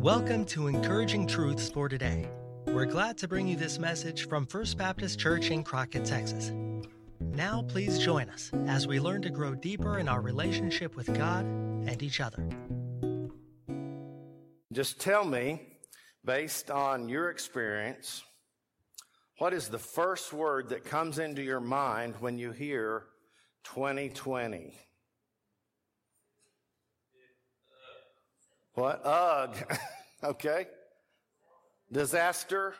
Welcome to Encouraging Truths for Today. We're glad to bring you this message from First Baptist Church in Crockett, Texas. Now, please join us as we learn to grow deeper in our relationship with God and each other. Just tell me, based on your experience, what is the first word that comes into your mind when you hear 2020? What? Ugh. okay. Disaster.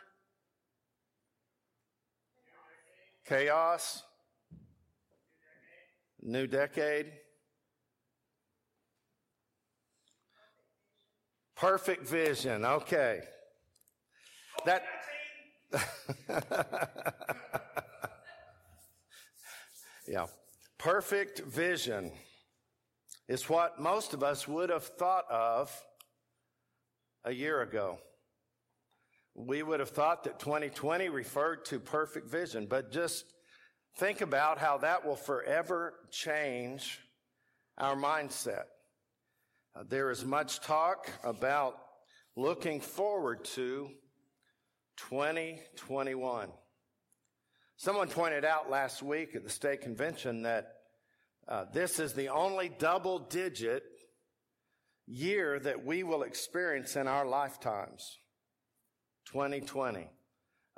Chaos. New decade. Perfect vision. Okay. That. yeah. Perfect vision is what most of us would have thought of a year ago. We would have thought that 2020 referred to perfect vision, but just think about how that will forever change our mindset. Uh, there is much talk about looking forward to 2021. Someone pointed out last week at the state convention that uh, this is the only double digit year that we will experience in our lifetimes 2020.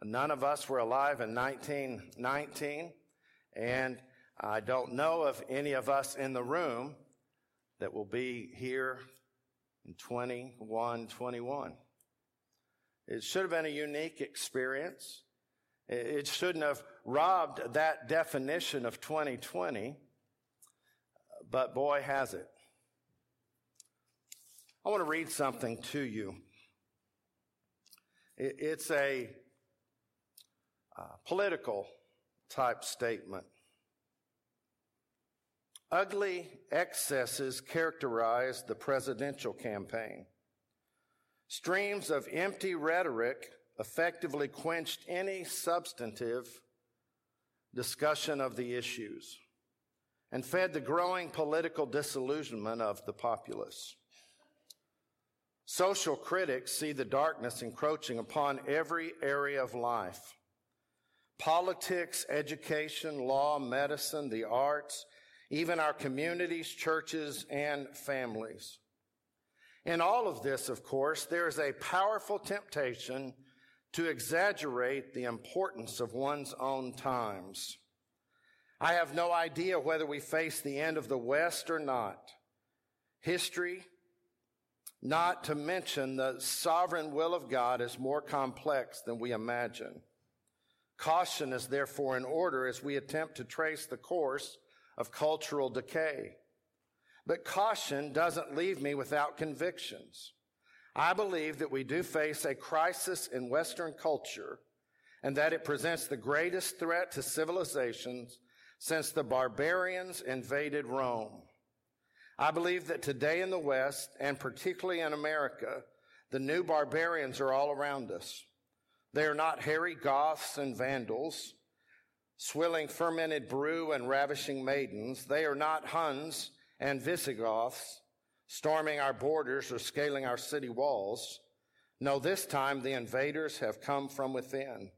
None of us were alive in 1919, and I don't know of any of us in the room that will be here in 21, 21. It should have been a unique experience. It shouldn't have robbed that definition of 2020, but boy, has it. I want to read something to you. It's a uh, political type statement. Ugly excesses characterize the presidential campaign. Streams of empty rhetoric effectively quenched any substantive discussion of the issues and fed the growing political disillusionment of the populace. Social critics see the darkness encroaching upon every area of life. Politics, education, law, medicine, the arts, even our communities, churches, and families. In all of this, of course, there is a powerful temptation to exaggerate the importance of one's own times. I have no idea whether we face the end of the West or not. History, not to mention the sovereign will of God is more complex than we imagine. Caution is therefore in order as we attempt to trace the course of cultural decay. But caution doesn't leave me without convictions. I believe that we do face a crisis in Western culture and that it presents the greatest threat to civilizations since the barbarians invaded Rome. I believe that today in the West, and particularly in America, the new barbarians are all around us. They are not hairy Goths and Vandals, swilling fermented brew and ravishing maidens. They are not Huns and Visigoths, storming our borders or scaling our city walls. No, this time the invaders have come from within.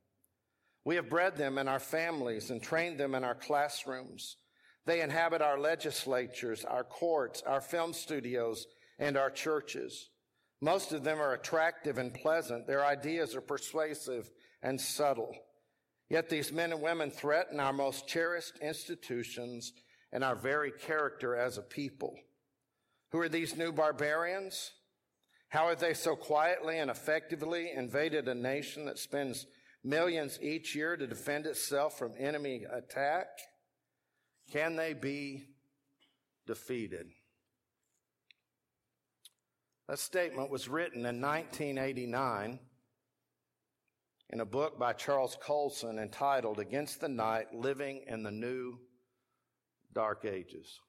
We have bred them in our families and trained them in our classrooms. They inhabit our legislatures, our courts, our film studios, and our churches. Most of them are attractive and pleasant. Their ideas are persuasive and subtle. Yet these men and women threaten our most cherished institutions and our very character as a people. Who are these new barbarians? How have they so quietly and effectively invaded a nation that spends millions each year to defend itself from enemy attack? Can they be defeated? That statement was written in 1989 in a book by Charles Colson entitled Against the Night Living in the New Dark Ages.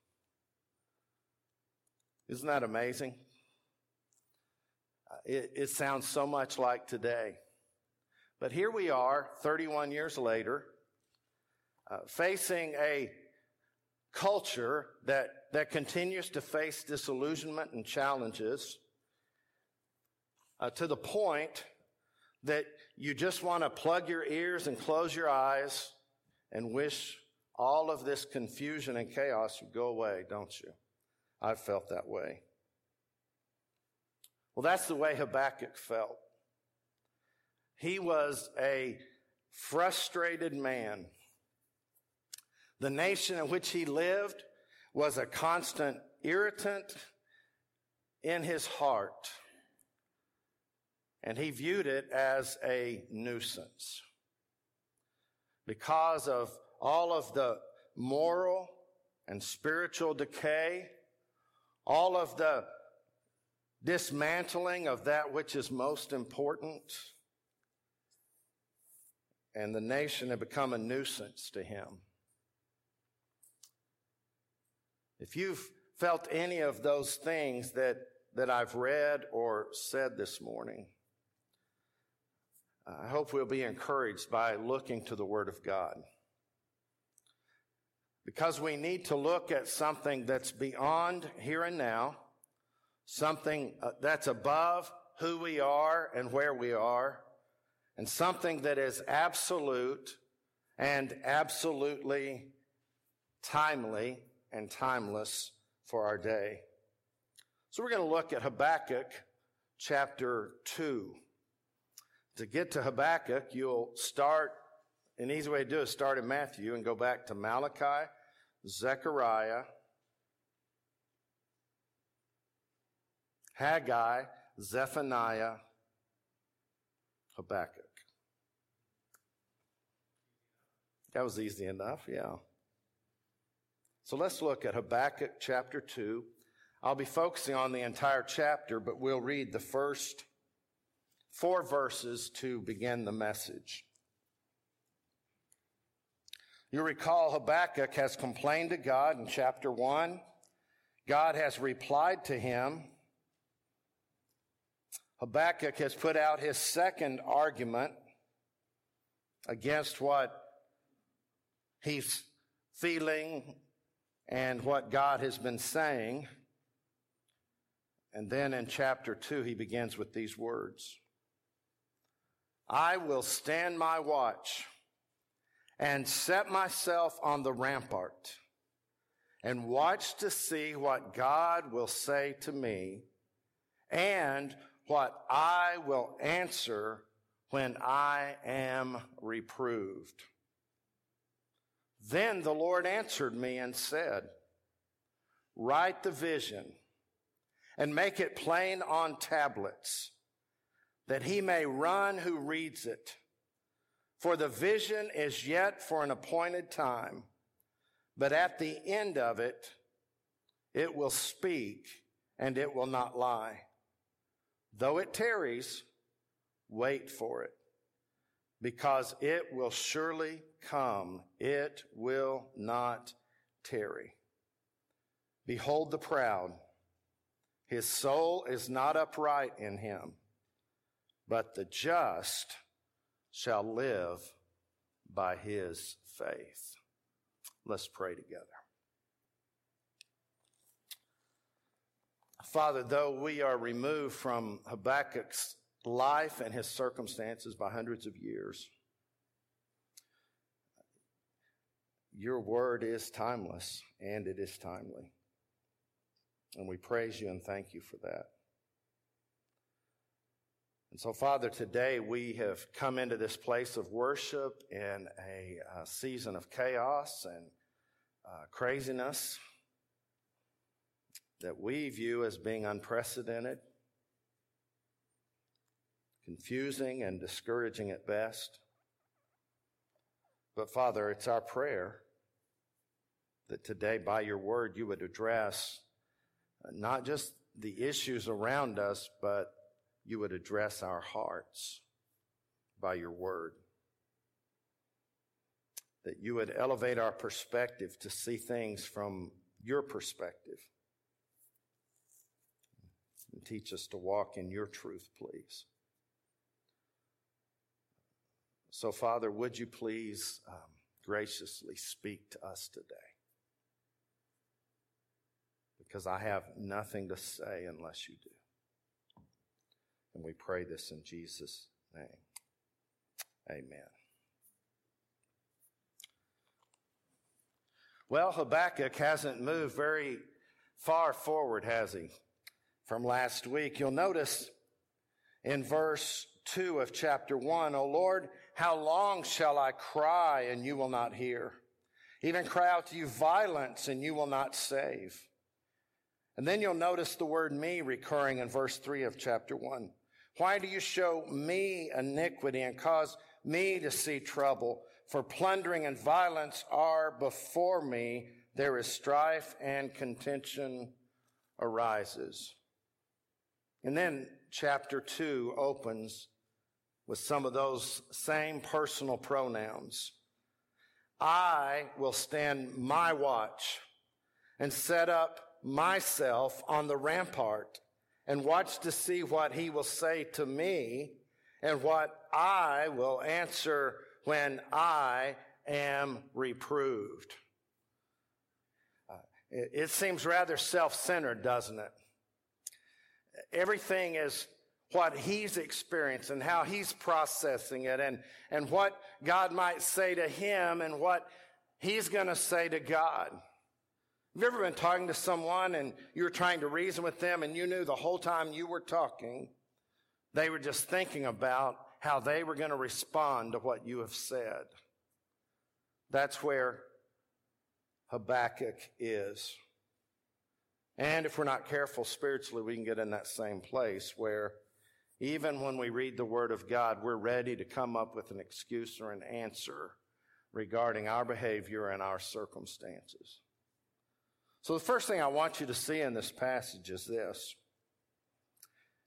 Isn't that amazing? It, it sounds so much like today. But here we are, 31 years later, uh, facing a culture that, that continues to face disillusionment and challenges. uh, to the point that you just want to plug your ears and close your eyes and wish all of this confusion and chaos would go away, don't you? I've felt that way. Well, that's the way Habakkuk felt. He was a frustrated man. The nation in which he lived was a constant irritant in his heart. And he viewed it as a nuisance. Because of all of the moral and spiritual decay, all of the dismantling of that which is most important, and the nation had become a nuisance to him. If you've felt any of those things that, that I've read or said this morning, I hope we'll be encouraged by looking to the Word of God. Because we need to look at something that's beyond here and now, something uh, that's above who we are and where we are, and something that is absolute and absolutely timely and timeless for our day. So we're going to look at Habakkuk chapter 2. To get to Habakkuk, you'll start, an easy way to do is start in Matthew and go back to Malachi, Zechariah, Haggai, Zephaniah, Habakkuk. That was easy enough, yeah. So let's look at Habakkuk chapter 2. I'll be focusing on the entire chapter, but we'll read the first four verses to begin the message. You recall Habakkuk has complained to God in chapter 1. God has replied to him. Habakkuk has put out his second argument against what he's feeling and what God has been saying. And then in chapter 2, he begins with these words I will stand my watch and set myself on the rampart and watch to see what God will say to me and what I will answer when I am reproved. Then the Lord answered me and said, Write the vision and make it plain on tablets, that he may run who reads it. For the vision is yet for an appointed time, but at the end of it, it will speak and it will not lie. Though it tarries, wait for it because it will surely come. It will not tarry. Behold the proud. His soul is not upright in him, but the just shall live by his faith. Let's pray together. Father, though we are removed from Habakkuk's life and his circumstances by hundreds of years. Your word is timeless and it is timely. And we praise you and thank you for that. And so, Father, today we have come into this place of worship in a, a season of chaos and uh, craziness that we view as being unprecedented confusing and discouraging at best. But Father, it's our prayer that today by your word you would address uh, not just the issues around us, but you would address our hearts by your word. That you would elevate our perspective to see things from your perspective. And teach us to walk in your truth, please. So, Father, would you please um, graciously speak to us today? Because I have nothing to say unless you do. And we pray this in Jesus' name. Amen. Well, Habakkuk hasn't moved very far forward, has he? From last week. You'll notice in verse 2 of chapter 1, O Lord, how long shall I cry and you will not hear? Even cry out to you violence and you will not save. And then you'll notice the word me recurring in verse 3 of chapter 1. Why do you show me iniquity and cause me to see trouble? For plundering and violence are before me. There is strife and contention arises. And then chapter 2 opens with some of those same personal pronouns. I will stand my watch and set up myself on the rampart and watch to see what he will say to me and what I will answer when I am reproved. Uh, it, it seems rather self centered, doesn't it? Everything is what he's experiencing, how he's processing it, and, and what God might say to him and what he's going to say to God. Have you ever been talking to someone and you were trying to reason with them and you knew the whole time you were talking, they were just thinking about how they were going to respond to what you have said? That's where Habakkuk is. And if we're not careful spiritually, we can get in that same place where even when we read the Word of God, we're ready to come up with an excuse or an answer regarding our behavior and our circumstances. So, the first thing I want you to see in this passage is this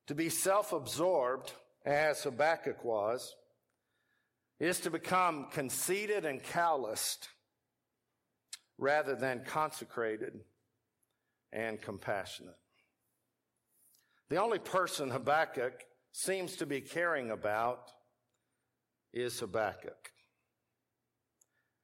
to be self absorbed, as Habakkuk was, is to become conceited and calloused rather than consecrated and compassionate. The only person Habakkuk seems to be caring about is Habakkuk.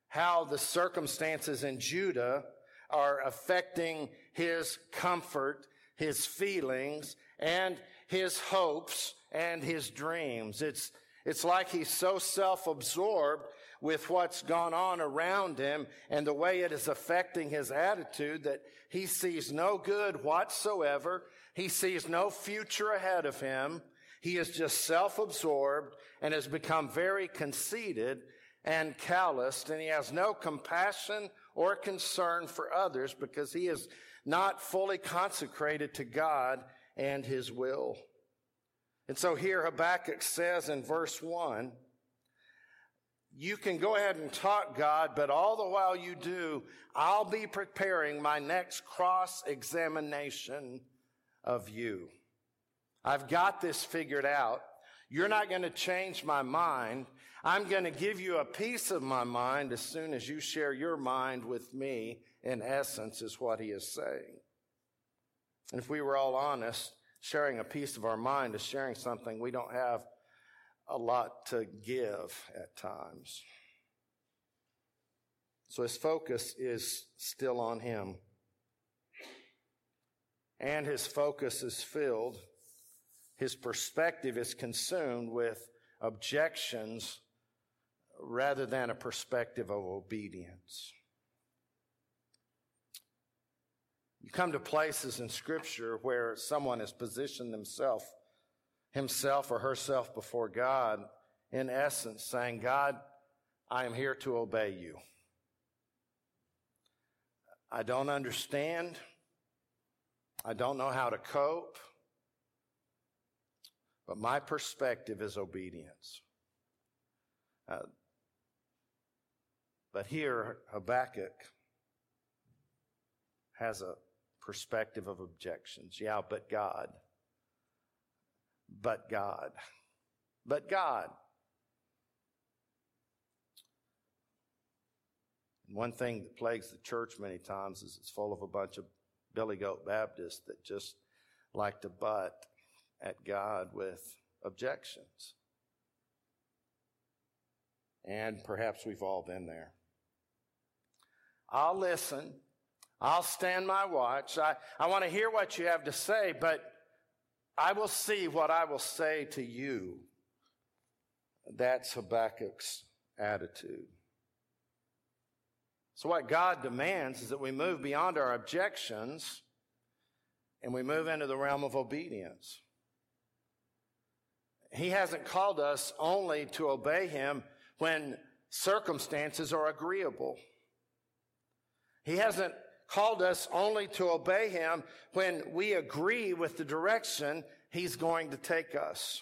How the circumstances in Judah are affecting his comfort, his feelings, and his hopes and his dreams. It's, it's like he's so self-absorbed with what's gone on around him and the way it is affecting his attitude that he sees no good whatsoever. He sees no future ahead of him. He is just self-absorbed and has become very conceited and calloused and he has no compassion or concern for others because he is not fully consecrated to God and his will. And so here Habakkuk says in verse one, you can go ahead and talk God, but all the while you do, I'll be preparing my next cross examination of you. I've got this figured out. You're not going to change my mind. I'm going to give you a piece of my mind as soon as you share your mind with me, in essence, is what he is saying. And if we were all honest, sharing a piece of our mind is sharing something we don't have a lot to give at times. So his focus is still on him. And his focus is filled his perspective is consumed with objections rather than a perspective of obedience. You come to places in scripture where someone has positioned themselves, himself or herself before God, in essence saying, God, I am here to obey you. I don't understand. I don't know how to cope. But my perspective is obedience. Uh, but here, Habakkuk has a perspective of objections. Yeah, but God. But God. But God. one thing that plagues the church many times is it's full of a bunch of Billy Goat Baptists that just like to butt at God with objections. And perhaps we've all been there. I'll listen. I'll stand my watch. I, I want to hear what you have to say, but I will see what I will say to you. That's Habakkuk's attitude. So, what God demands is that we move beyond our objections and we move into the realm of obedience. He hasn't called us only to obey Him when circumstances are agreeable. He hasn't called us only to obey Him when we agree with the direction He's going to take us.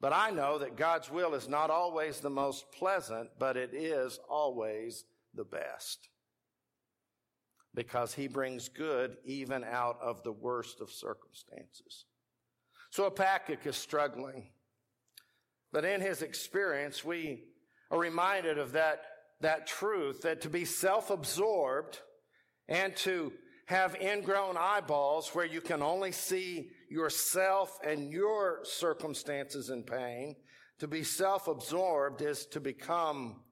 But I know that God's will is not always the most pleasant, but it is always the best. Because he brings good even out of the worst of circumstances. So Habakkuk is struggling. But in his experience, we are reminded of that, that truth that to be self-absorbed and to have ingrown eyeballs where you can only see yourself and your circumstances and pain. To be self-absorbed is to become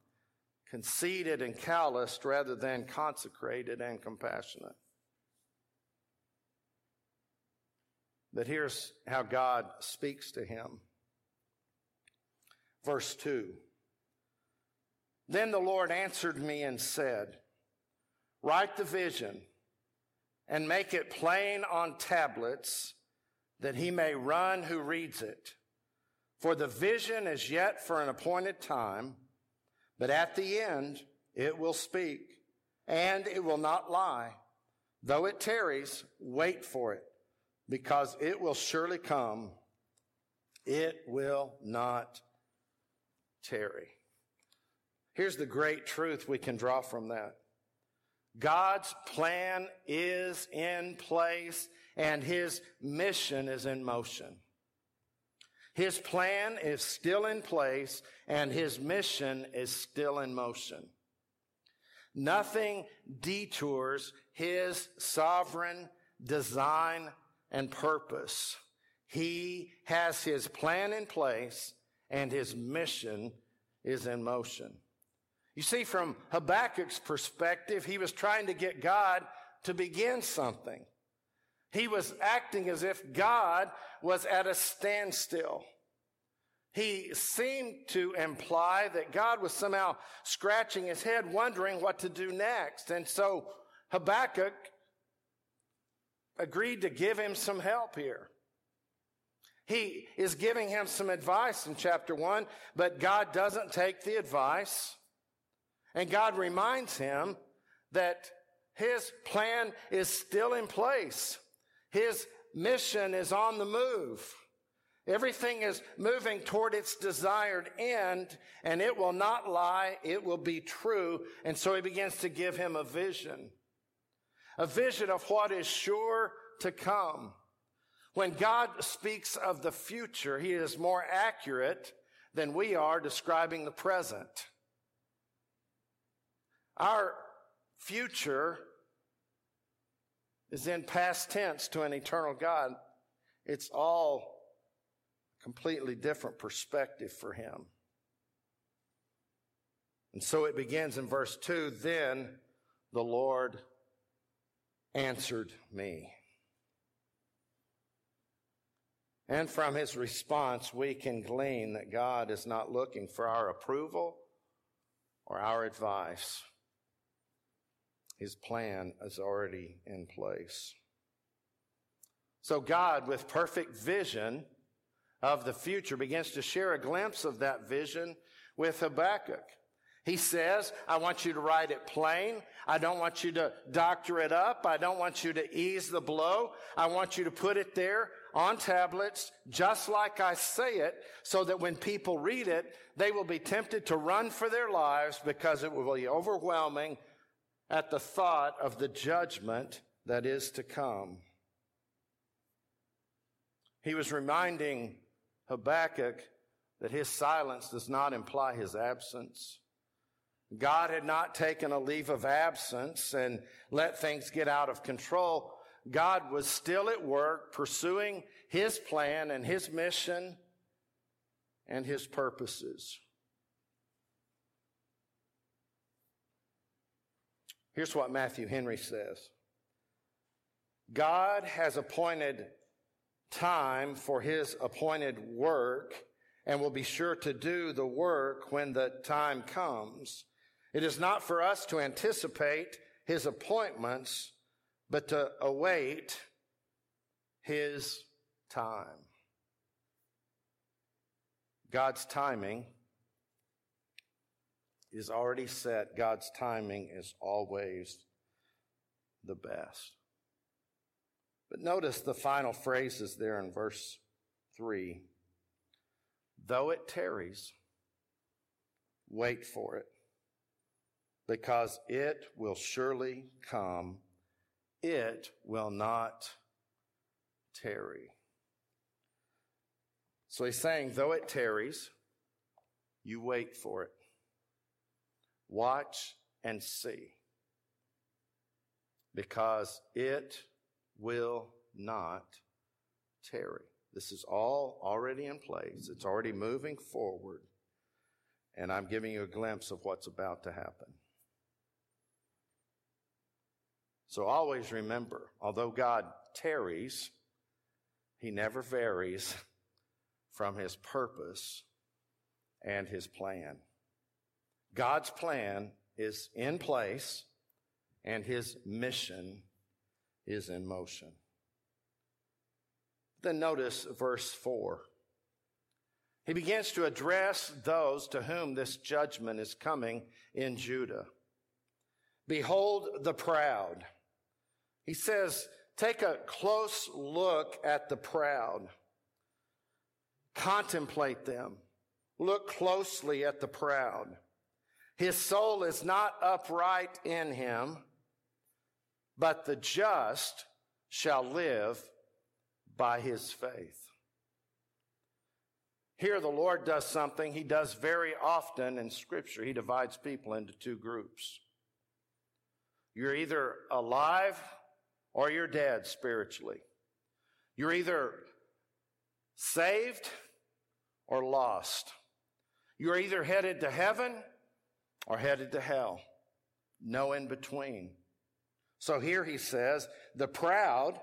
conceited and calloused rather than consecrated and compassionate. But here's how God speaks to him. Verse 2. Then the Lord answered me and said, Write the vision and make it plain on tablets that he may run who reads it. For the vision is yet for an appointed time, but at the end it will speak and it will not lie. Though it tarries, wait for it because it will surely come. It will not tarry. Here's the great truth we can draw from that. God's plan is in place and his mission is in motion. His plan is still in place and his mission is still in motion. Nothing detours his sovereign design and purpose. He has his plan in place and his mission is in motion. You see, from Habakkuk's perspective, he was trying to get God to begin something. He was acting as if God was at a standstill. He seemed to imply that God was somehow scratching his head, wondering what to do next. And so Habakkuk agreed to give him some help here. He is giving him some advice in chapter one, but God doesn't take the advice. And God reminds him that his plan is still in place. His mission is on the move. Everything is moving toward its desired end, and it will not lie. It will be true. And so he begins to give him a vision. A vision of what is sure to come. When God speaks of the future, he is more accurate than we are describing the present. Our future is in past tense to an eternal God. It's all completely different perspective for him. And so it begins in verse 2 Then the Lord answered me. And from his response, we can glean that God is not looking for our approval or our advice. His plan is already in place. So God, with perfect vision of the future, begins to share a glimpse of that vision with Habakkuk. He says, I want you to write it plain. I don't want you to doctor it up. I don't want you to ease the blow. I want you to put it there on tablets, just like I say it, so that when people read it, they will be tempted to run for their lives because it will be overwhelming at the thought of the judgment that is to come. He was reminding Habakkuk that his silence does not imply his absence. God had not taken a leave of absence and let things get out of control. God was still at work pursuing his plan and his mission and his purposes. Here's what Matthew Henry says God has appointed time for his appointed work and will be sure to do the work when the time comes. It is not for us to anticipate his appointments, but to await his time. God's timing is already set. God's timing is always the best. But notice the final phrases there in verse 3. Though it tarries, wait for it, because it will surely come. It will not tarry. So he's saying, though it tarries, you wait for it. Watch and see, because it will not tarry. This is all already in place. It's already moving forward. And I'm giving you a glimpse of what's about to happen. So always remember, although God tarries, he never varies from his purpose and his plan. God's plan is in place and his mission is in motion. Then notice verse 4. He begins to address those to whom this judgment is coming in Judah. Behold the proud. He says, take a close look at the proud. Contemplate them. Look closely at the proud. His soul is not upright in him but the just shall live by his faith. Here, the Lord does something he does very often in Scripture. He divides people into two groups. You're either alive or you're dead spiritually. You're either saved or lost. You're either headed to heaven or headed to hell. No in between. So here he says, the proud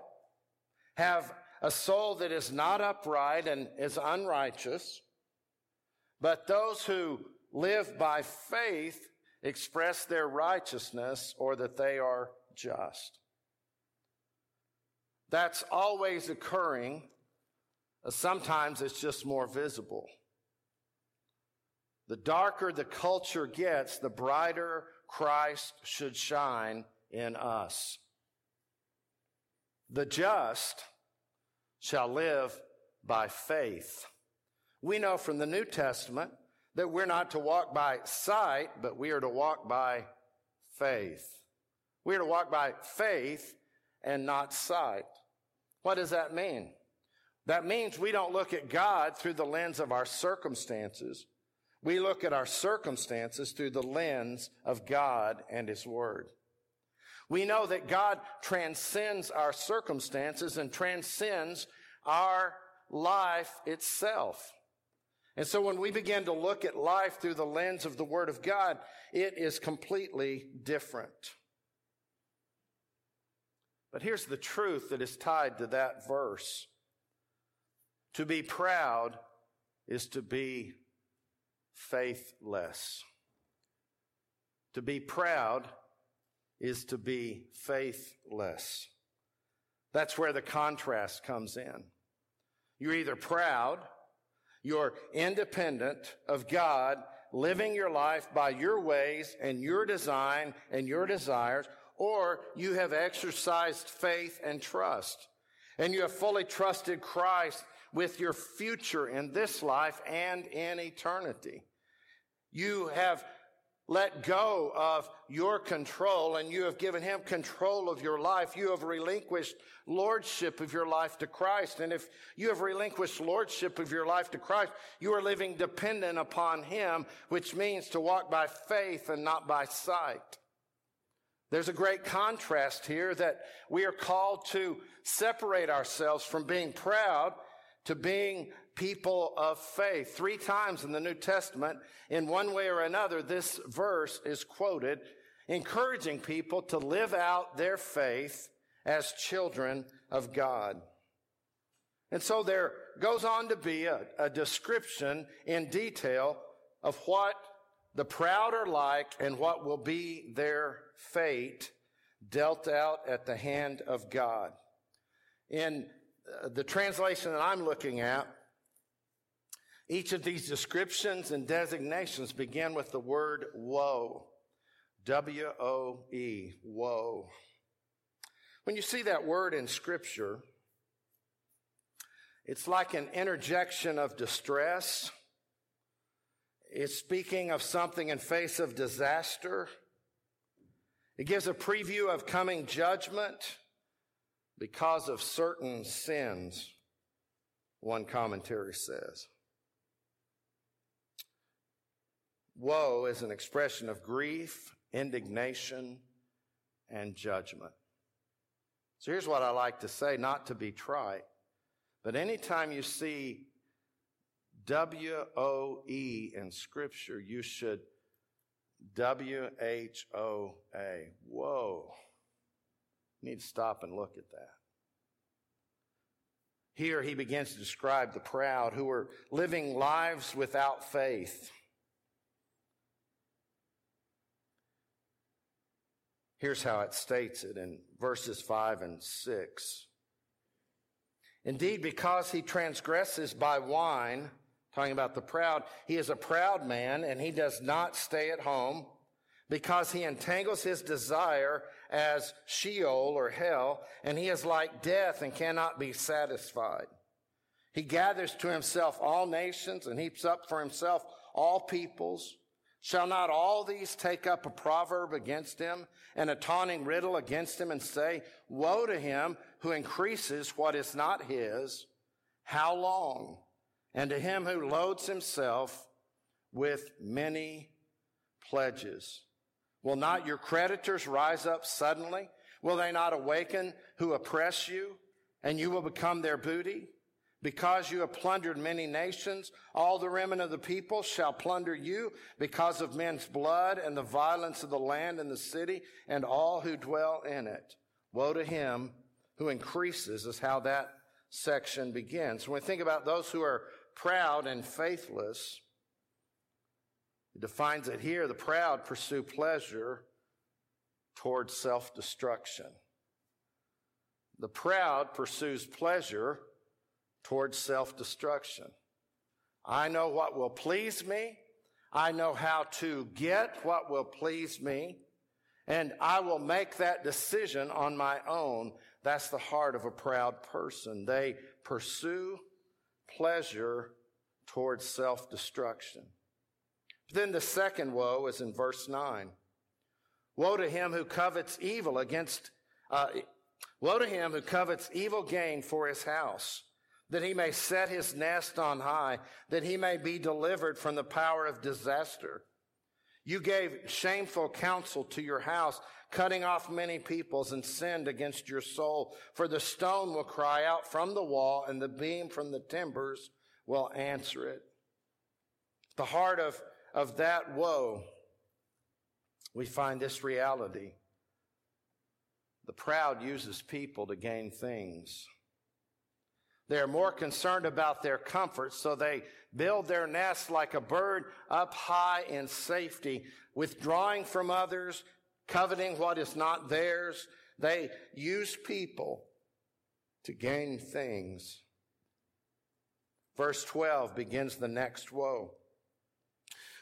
have a soul that is not upright and is unrighteous, but those who live by faith express their righteousness or that they are just. That's always occurring. Uh, sometimes it's just more visible. The darker the culture gets, the brighter Christ should shine in us. The just shall live by faith. We know from the New Testament that we're not to walk by sight, but we are to walk by faith. We are to walk by faith and not sight. What does that mean? That means we don't look at God through the lens of our circumstances. We look at our circumstances through the lens of God and His Word. We know that God transcends our circumstances and transcends our life itself. And so when we begin to look at life through the lens of the Word of God, it is completely different. But here's the truth that is tied to that verse. To be proud is to be faithless. To be proud is to be faithless. That's where the contrast comes in. You're either proud, you're independent of God, living your life by your ways and your design and your desires, or you have exercised faith and trust. And you have fully trusted Christ with your future in this life and in eternity. You have let go of your control and you have given him control of your life. You have relinquished lordship of your life to Christ. And if you have relinquished lordship of your life to Christ, you are living dependent upon him, which means to walk by faith and not by sight. There's a great contrast here that we are called to separate ourselves from being proud to being people of faith. Three times in the New Testament, in one way or another, this verse is quoted, encouraging people to live out their faith as children of God. And so there goes on to be a, a description in detail of what the proud are like and what will be their fate dealt out at the hand of God. In uh, the translation that I'm looking at, each of these descriptions and designations begin with the word woe. W O E, woe. When you see that word in scripture, it's like an interjection of distress. It's speaking of something in face of disaster. It gives a preview of coming judgment because of certain sins, one commentary says. Woe is an expression of grief, indignation, and judgment. So here's what I like to say, not to be trite, but anytime you see W O E in Scripture, you should W H O A. Whoa. You need to stop and look at that. Here he begins to describe the proud who are living lives without faith. Here's how it states it in verses 5 and 6. Indeed, because he transgresses by wine, talking about the proud, he is a proud man and he does not stay at home because he entangles his desire as Sheol or hell, and he is like death and cannot be satisfied. He gathers to himself all nations and heaps up for himself all peoples. Shall not all these take up a proverb against him and a taunting riddle against him and say, Woe to him who increases what is not his. How long? And to him who loads himself with many pledges. Will not your creditors rise up suddenly? Will they not awaken who oppress you and you will become their booty? Because you have plundered many nations, all the remnant of the people shall plunder you because of men's blood and the violence of the land and the city and all who dwell in it. Woe to him who increases is how that section begins. When we think about those who are proud and faithless, it defines it here. The proud pursue pleasure towards self-destruction. The proud pursues pleasure towards self destruction. I know what will please me. I know how to get what will please me. And I will make that decision on my own. That's the heart of a proud person. They pursue pleasure towards self destruction. Then the second woe is in verse 9. Woe to him who covets evil against, uh, woe to him who covets evil gain for his house that he may set his nest on high, that he may be delivered from the power of disaster. You gave shameful counsel to your house, cutting off many peoples and sinned against your soul. For the stone will cry out from the wall and the beam from the timbers will answer it. The heart of, of that woe, we find this reality. The proud uses people to gain things. They are more concerned about their comfort, so they build their nest like a bird up high in safety, withdrawing from others, coveting what is not theirs. They use people to gain things. Verse 12 begins the next woe.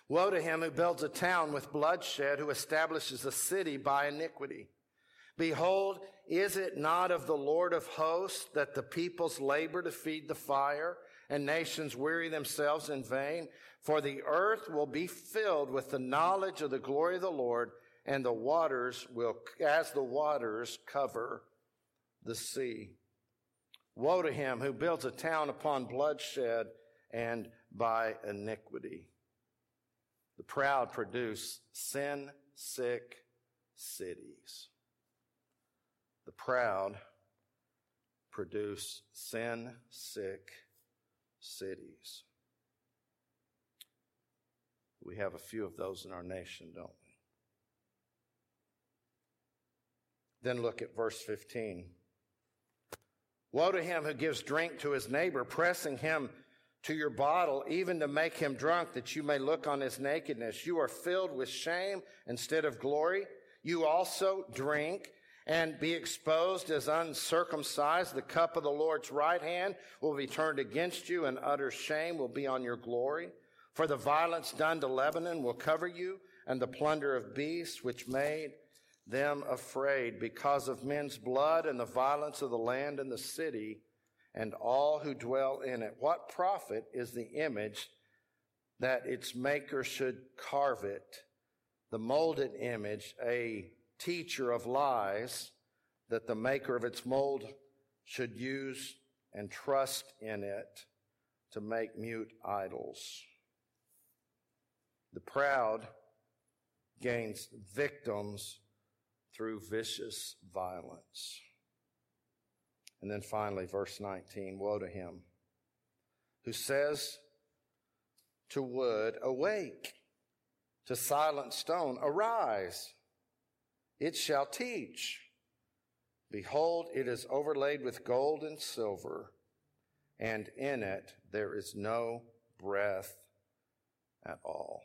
Woe to him who builds a town with bloodshed, who establishes a city by iniquity. Behold, is it not of the Lord of hosts that the peoples labor to feed the fire and nations weary themselves in vain? For the earth will be filled with the knowledge of the glory of the Lord and the waters will, as the waters cover the sea. Woe to him who builds a town upon bloodshed and by iniquity. The proud produce sin sick cities. The proud produce sin sick cities. We have a few of those in our nation, don't we? Then look at verse 15. Woe to him who gives drink to his neighbor, pressing him to your bottle, even to make him drunk, that you may look on his nakedness. You are filled with shame instead of glory. You also drink and be exposed as uncircumcised. The cup of the Lord's right hand will be turned against you, and utter shame will be on your glory. For the violence done to Lebanon will cover you, and the plunder of beasts which made them afraid because of men's blood and the violence of the land and the city and all who dwell in it. What profit is the image that its maker should carve it? The molded image, a teacher of lies that the maker of its mold should use and trust in it to make mute idols. The proud gains victims through vicious violence. And then finally, verse 19 Woe to him who says to wood, Awake, to silent stone, Arise. It shall teach. Behold, it is overlaid with gold and silver, and in it there is no breath at all.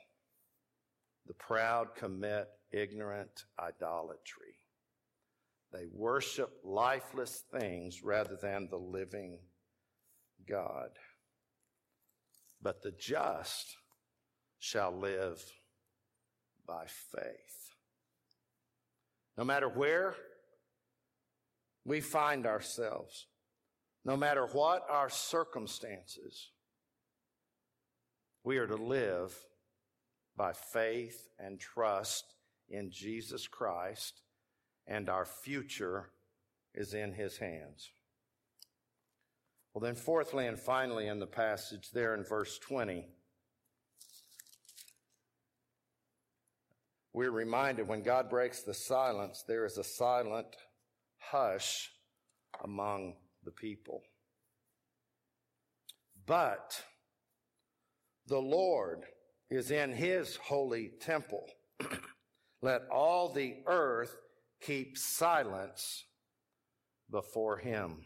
The proud commit ignorant idolatry. They worship lifeless things rather than the living God. But the just shall live by faith. No matter where we find ourselves, no matter what our circumstances, we are to live by faith and trust in Jesus Christ, and our future is in his hands. Well, then, fourthly and finally, in the passage there in verse 20, we're reminded when God breaks the silence, there is a silent hush among the people. But the Lord is in his holy temple. Let all the earth keep silence before him.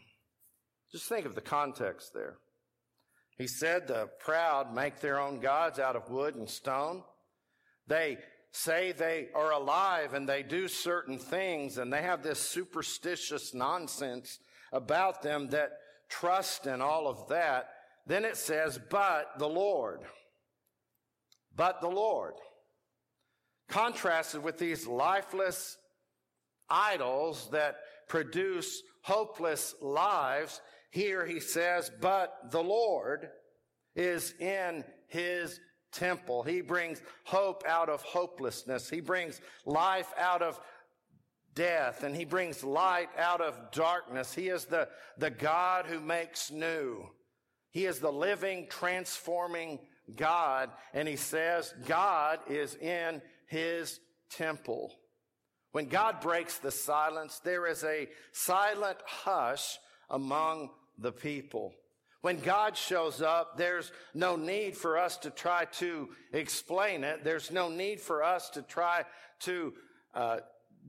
Just think of the context there. He said the proud make their own gods out of wood and stone. They say they are alive and they do certain things and they have this superstitious nonsense about them that trust and all of that. Then it says, but the Lord. But the Lord contrasted with these lifeless idols that produce hopeless lives. Here he says, but the Lord is in his temple. He brings hope out of hopelessness. He brings life out of death and he brings light out of darkness. He is the, the God who makes new. He is the living, transforming God. And he says, God is in his temple. When God breaks the silence, there is a silent hush among the people. When God shows up, there's no need for us to try to explain it. There's no need for us to try to uh,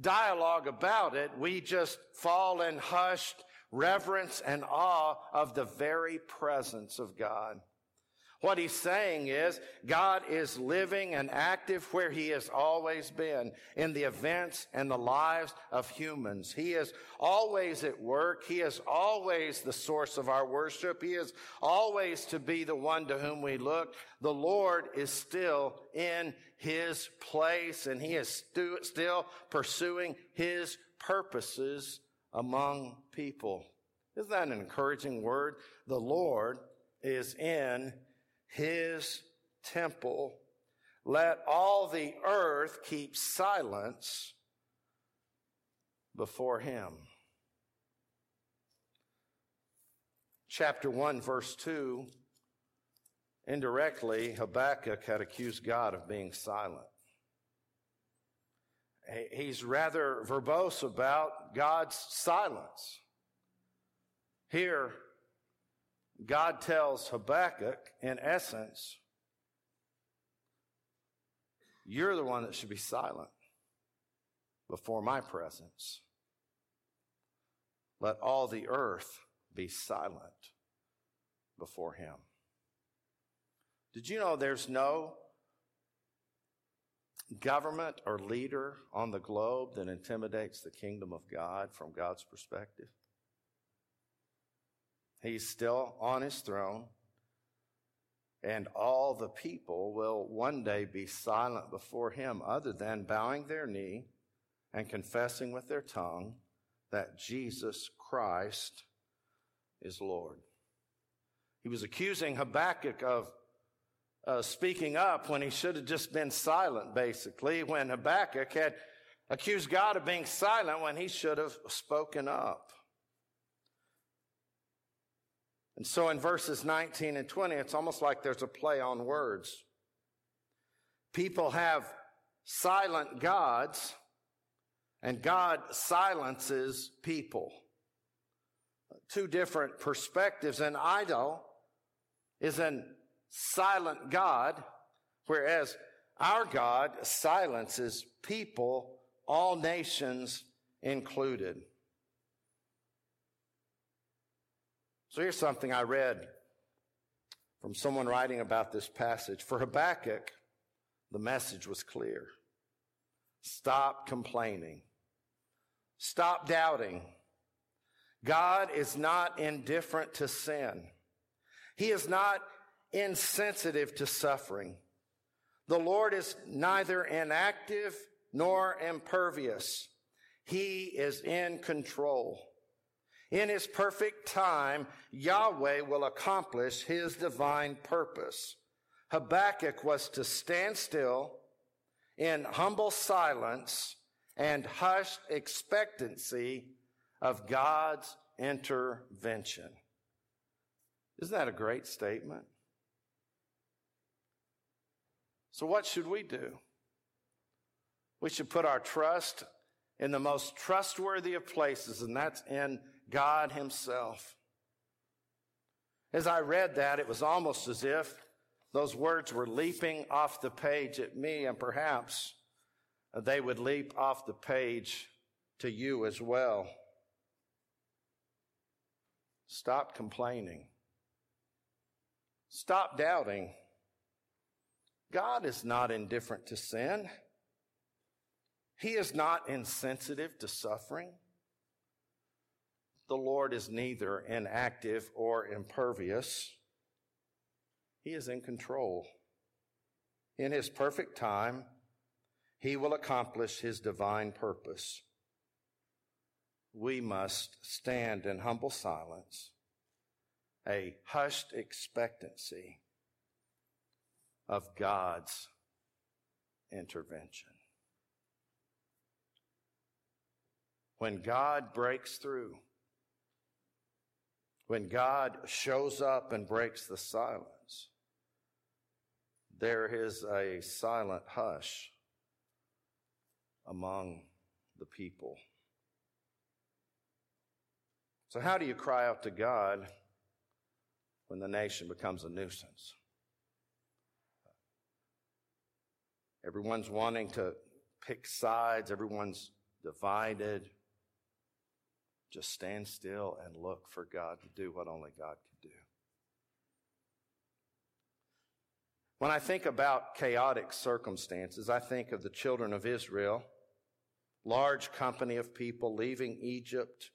dialogue about it. We just fall in hushed reverence and awe of the very presence of God. What he's saying is God is living and active where he has always been in the events and the lives of humans. He is always at work. He is always the source of our worship. He is always to be the one to whom we look. The Lord is still in his place and he is stu- still pursuing his purposes among people. Isn't that an encouraging word? The Lord is in his temple. Let all the earth keep silence before him. Chapter 1, verse 2, indirectly, Habakkuk had accused God of being silent. He's rather verbose about God's silence. Here, God tells Habakkuk, in essence, you're the one that should be silent before my presence. let all the earth be silent before him. Did you know there's no government or leader on the globe that intimidates the kingdom of God from God's perspective? He's still on his throne, and all the people will one day be silent before him, other than bowing their knee and confessing with their tongue that Jesus Christ is Lord. He was accusing Habakkuk of uh, speaking up when he should have just been silent, basically, when Habakkuk had accused God of being silent when he should have spoken up. And so in verses 19 and 20, it's almost like there's a play on words. People have silent gods, and God silences people. Two different perspectives. An idol is an silent God, whereas our God silences people, all nations included. So here's something I read from someone writing about this passage. For Habakkuk, the message was clear. Stop complaining. Stop doubting. God is not indifferent to sin. He is not insensitive to suffering. The Lord is neither inactive nor impervious. He is in control. In his perfect time, Yahweh will accomplish his divine purpose. Habakkuk was to stand still in humble silence and hushed expectancy of God's intervention. Isn't that a great statement? So, what should we do? We should put our trust in the most trustworthy of places, and that's in God Himself. As I read that, it was almost as if those words were leaping off the page at me, and perhaps they would leap off the page to you as well. Stop complaining. Stop doubting. God is not indifferent to sin. He is not insensitive to suffering. The Lord is neither inactive or impervious. He is in control. In His perfect time, He will accomplish His divine purpose. We must stand in humble silence, a hushed expectancy of God's intervention. When God breaks through, when God shows up and breaks the silence, there is a silent hush among the people. So, how do you cry out to God when the nation becomes a nuisance? Everyone's wanting to pick sides, everyone's divided. Just stand still and look for God to do what only God can do. When I think about chaotic circumstances, I think of the children of Israel, large company of people leaving Egypt,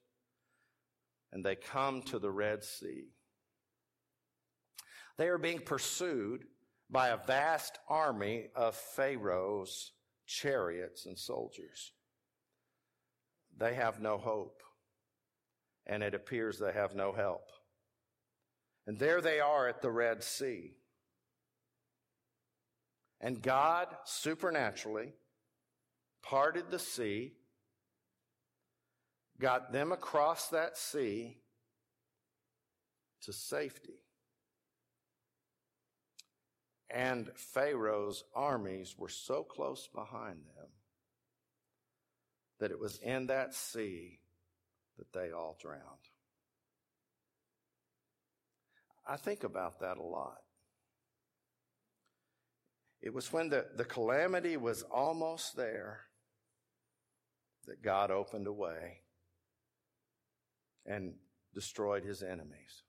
and they come to the Red Sea. They are being pursued by a vast army of Pharaoh's chariots and soldiers. They have no hope, and it appears they have no help. And there they are at the Red Sea. And God supernaturally parted the sea, got them across that sea to safety and Pharaoh's armies were so close behind them that it was in that sea that they all drowned. I think about that a lot. It was when the, the calamity was almost there that God opened a way. and destroyed his enemies.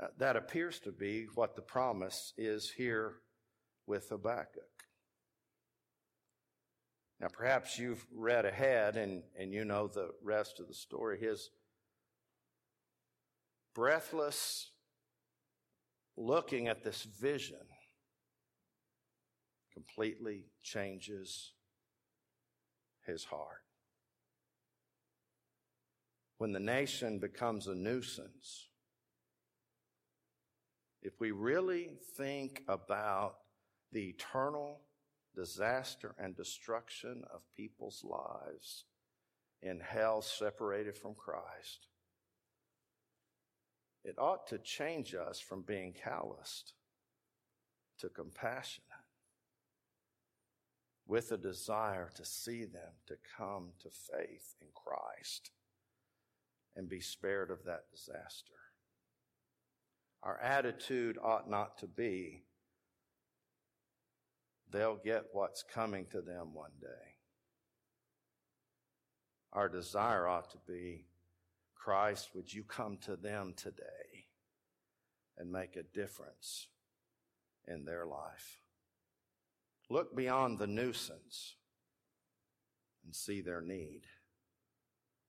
Uh, that appears to be what the promise is here with Habakkuk. Now, perhaps you've read ahead and, and you know the rest of the story. His breathless looking at this vision completely changes his heart. When the nation becomes a nuisance, if we really think about the eternal disaster and destruction of people's lives in hell separated from Christ, it ought to change us from being calloused to compassionate with a desire to see them to come to faith in Christ and be spared of that disaster. Our attitude ought not to be, they'll get what's coming to them one day. Our desire ought to be, Christ, would you come to them today and make a difference in their life? Look beyond the nuisance and see their need.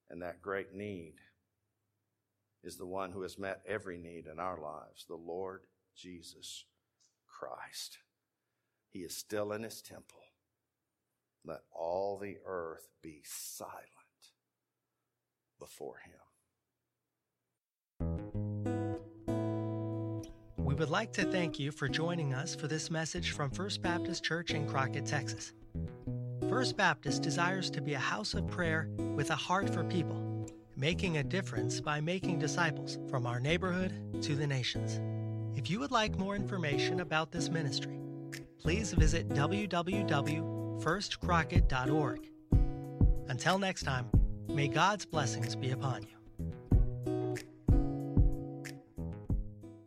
And that great need is the one who has met every need in our lives, the Lord Jesus Christ. He is still in his temple. Let all the earth be silent before him. We would like to thank you for joining us for this message from First Baptist Church in Crockett, Texas. First Baptist desires to be a house of prayer with a heart for people, making a difference by making disciples from our neighborhood to the nations. If you would like more information about this ministry, please visit www.firstcrockett.org. Until next time, may God's blessings be upon you.